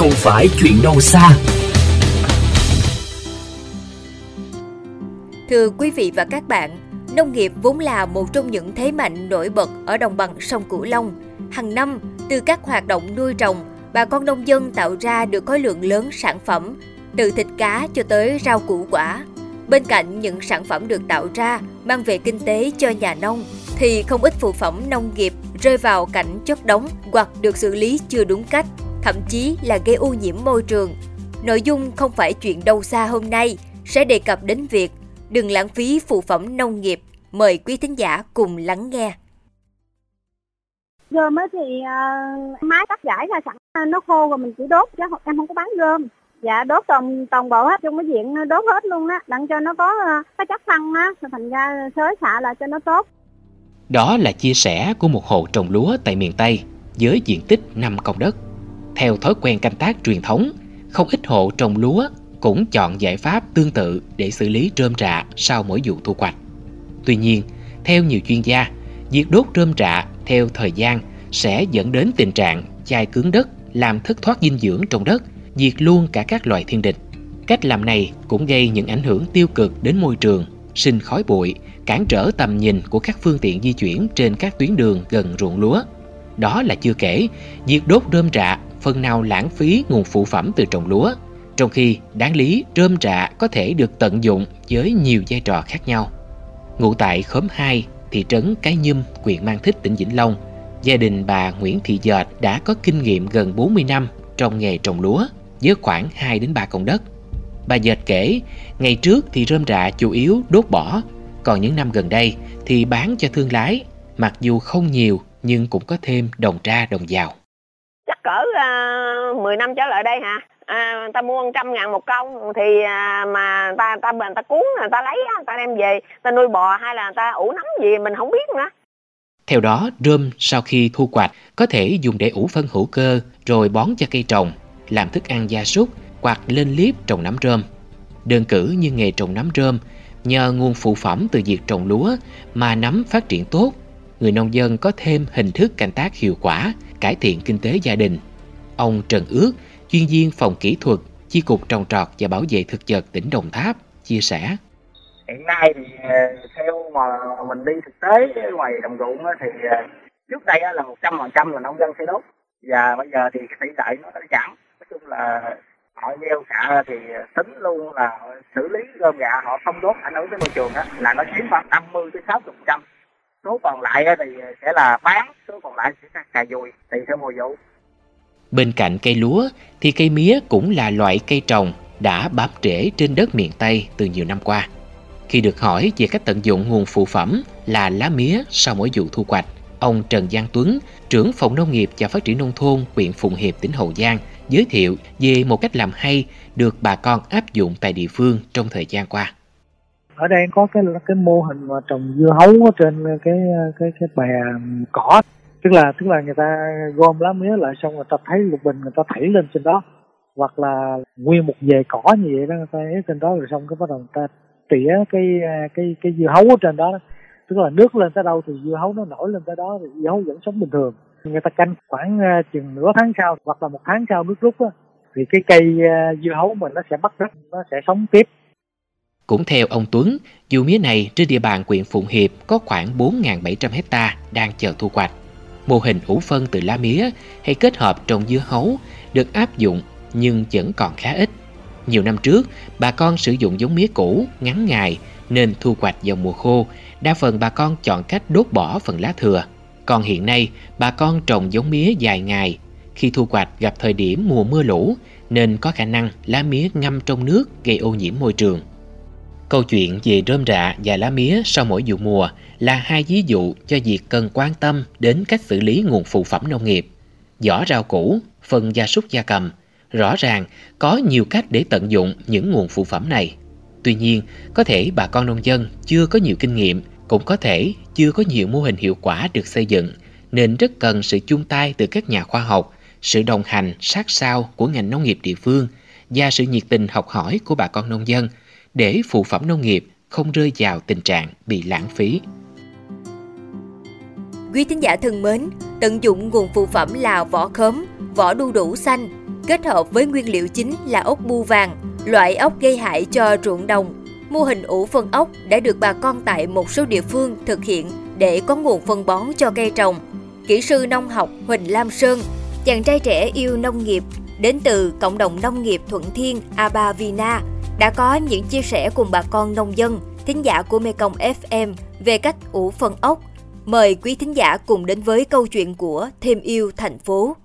không phải chuyện đâu xa. Thưa quý vị và các bạn, nông nghiệp vốn là một trong những thế mạnh nổi bật ở đồng bằng sông Cửu Long. Hàng năm, từ các hoạt động nuôi trồng, bà con nông dân tạo ra được khối lượng lớn sản phẩm, từ thịt cá cho tới rau củ quả. Bên cạnh những sản phẩm được tạo ra mang về kinh tế cho nhà nông, thì không ít phụ phẩm nông nghiệp rơi vào cảnh chất đóng hoặc được xử lý chưa đúng cách, thậm chí là gây ô nhiễm môi trường. Nội dung không phải chuyện đâu xa hôm nay sẽ đề cập đến việc đừng lãng phí phụ phẩm nông nghiệp. Mời quý thính giả cùng lắng nghe. Gom thì uh, máy cắt giải ra sẵn à, nó khô rồi mình chỉ đốt chứ em không có bán gom. Dạ đốt toàn toàn bộ hết trong cái diện đốt hết luôn á, đặng cho nó có uh, cái chất phân á, thành ra xới xạ là cho nó tốt. Đó là chia sẻ của một hộ trồng lúa tại miền Tây với diện tích 5 công đất. Theo thói quen canh tác truyền thống, không ít hộ trồng lúa cũng chọn giải pháp tương tự để xử lý rơm rạ sau mỗi vụ thu hoạch. Tuy nhiên, theo nhiều chuyên gia, việc đốt rơm rạ theo thời gian sẽ dẫn đến tình trạng chai cứng đất, làm thất thoát dinh dưỡng trong đất, diệt luôn cả các loài thiên địch. Cách làm này cũng gây những ảnh hưởng tiêu cực đến môi trường, sinh khói bụi, cản trở tầm nhìn của các phương tiện di chuyển trên các tuyến đường gần ruộng lúa. Đó là chưa kể, việc đốt rơm rạ phần nào lãng phí nguồn phụ phẩm từ trồng lúa, trong khi đáng lý rơm rạ có thể được tận dụng với nhiều vai trò khác nhau. Ngụ tại khóm 2, thị trấn Cái Nhum, huyện Mang Thích, tỉnh Vĩnh Long, gia đình bà Nguyễn Thị Dệt đã có kinh nghiệm gần 40 năm trong nghề trồng lúa với khoảng 2 đến 3 công đất. Bà Dệt kể, ngày trước thì rơm rạ chủ yếu đốt bỏ, còn những năm gần đây thì bán cho thương lái, mặc dù không nhiều nhưng cũng có thêm đồng ra đồng vào. Chắc cỡ à, uh, 10 năm trở lại đây hả? À, ta mua trăm ngàn một công thì à, mà ta ta mình ta cuốn người ta lấy người ta đem về ta nuôi bò hay là người ta ủ nấm gì mình không biết nữa theo đó, rơm sau khi thu hoạch có thể dùng để ủ phân hữu cơ rồi bón cho cây trồng, làm thức ăn gia súc hoặc lên liếp trồng nấm rơm. Đơn cử như nghề trồng nấm rơm, nhờ nguồn phụ phẩm từ việc trồng lúa mà nấm phát triển tốt, người nông dân có thêm hình thức canh tác hiệu quả, cải thiện kinh tế gia đình. Ông Trần Ước, chuyên viên phòng kỹ thuật, chi cục trồng trọt và bảo vệ thực vật tỉnh Đồng Tháp, chia sẻ. Hiện nay thì ờ, theo mà mình đi thực tế ngoài đồng ruộng thì ờ, trước đây là một trăm phần trăm là nông dân sẽ đốt. Và bây giờ thì tỷ lệ nó đã giảm. Nói chung là họ gieo xạ thì tính luôn là xử lý gom gạ họ không đốt ảnh hưởng tới môi trường đó, là nó chiếm khoảng 50 tới 60 phần trăm số còn lại thì sẽ là bán số còn lại sẽ cà dùi tùy theo mùa vụ Bên cạnh cây lúa thì cây mía cũng là loại cây trồng đã bám rễ trên đất miền Tây từ nhiều năm qua. Khi được hỏi về cách tận dụng nguồn phụ phẩm là lá mía sau mỗi vụ thu hoạch, ông Trần Giang Tuấn, trưởng phòng nông nghiệp và phát triển nông thôn huyện Phụng Hiệp tỉnh Hậu Giang giới thiệu về một cách làm hay được bà con áp dụng tại địa phương trong thời gian qua. Ở đây có cái cái mô hình mà trồng dưa hấu ở trên cái cái cái bè cỏ. Tức là tức là người ta gom lá mía lại xong người ta thấy lục bình, người ta thảy lên trên đó. Hoặc là nguyên một dề cỏ như vậy đó, người ta ấy trên đó rồi xong cái bắt đầu người ta tỉa cái cái cái dưa hấu ở trên đó tức là nước lên tới đâu thì dưa hấu nó nổi lên tới đó thì dưa hấu vẫn sống bình thường. Người ta canh khoảng à, chừng nửa tháng sau hoặc là một tháng sau nước rút á, thì cái cây à, dưa hấu mình nó sẽ bắt đất nó sẽ sống tiếp cũng theo ông Tuấn, dù mía này trên địa bàn huyện Phụng Hiệp có khoảng 4.700 hecta đang chờ thu hoạch. Mô hình ủ phân từ lá mía hay kết hợp trồng dưa hấu được áp dụng nhưng vẫn còn khá ít. Nhiều năm trước, bà con sử dụng giống mía cũ, ngắn ngày nên thu hoạch vào mùa khô, đa phần bà con chọn cách đốt bỏ phần lá thừa. Còn hiện nay, bà con trồng giống mía dài ngày. Khi thu hoạch gặp thời điểm mùa mưa lũ nên có khả năng lá mía ngâm trong nước gây ô nhiễm môi trường. Câu chuyện về rơm rạ và lá mía sau mỗi vụ mùa là hai ví dụ cho việc cần quan tâm đến cách xử lý nguồn phụ phẩm nông nghiệp. Vỏ rau củ, phân gia súc gia cầm, Rõ ràng có nhiều cách để tận dụng những nguồn phụ phẩm này. Tuy nhiên, có thể bà con nông dân chưa có nhiều kinh nghiệm, cũng có thể chưa có nhiều mô hình hiệu quả được xây dựng, nên rất cần sự chung tay từ các nhà khoa học, sự đồng hành sát sao của ngành nông nghiệp địa phương và sự nhiệt tình học hỏi của bà con nông dân để phụ phẩm nông nghiệp không rơi vào tình trạng bị lãng phí. Quý thính giả thân mến, tận dụng nguồn phụ phẩm là vỏ khóm, vỏ đu đủ xanh kết hợp với nguyên liệu chính là ốc bu vàng, loại ốc gây hại cho ruộng đồng. Mô hình ủ phân ốc đã được bà con tại một số địa phương thực hiện để có nguồn phân bón cho cây trồng. Kỹ sư nông học Huỳnh Lam Sơn, chàng trai trẻ yêu nông nghiệp, đến từ cộng đồng nông nghiệp Thuận Thiên Abavina, đã có những chia sẻ cùng bà con nông dân, thính giả của Mekong FM về cách ủ phân ốc. Mời quý thính giả cùng đến với câu chuyện của Thêm yêu thành phố.